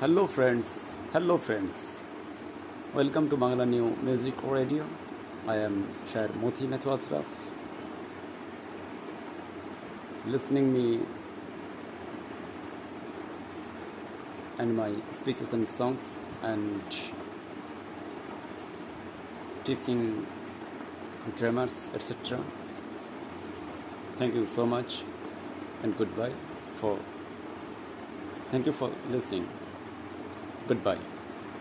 Hello friends, hello friends. Welcome to Bangla New Music Radio. I am Shair Moti Asraf. Listening me and my speeches and songs and teaching grammars etc. Thank you so much and goodbye for thank you for listening. Goodbye.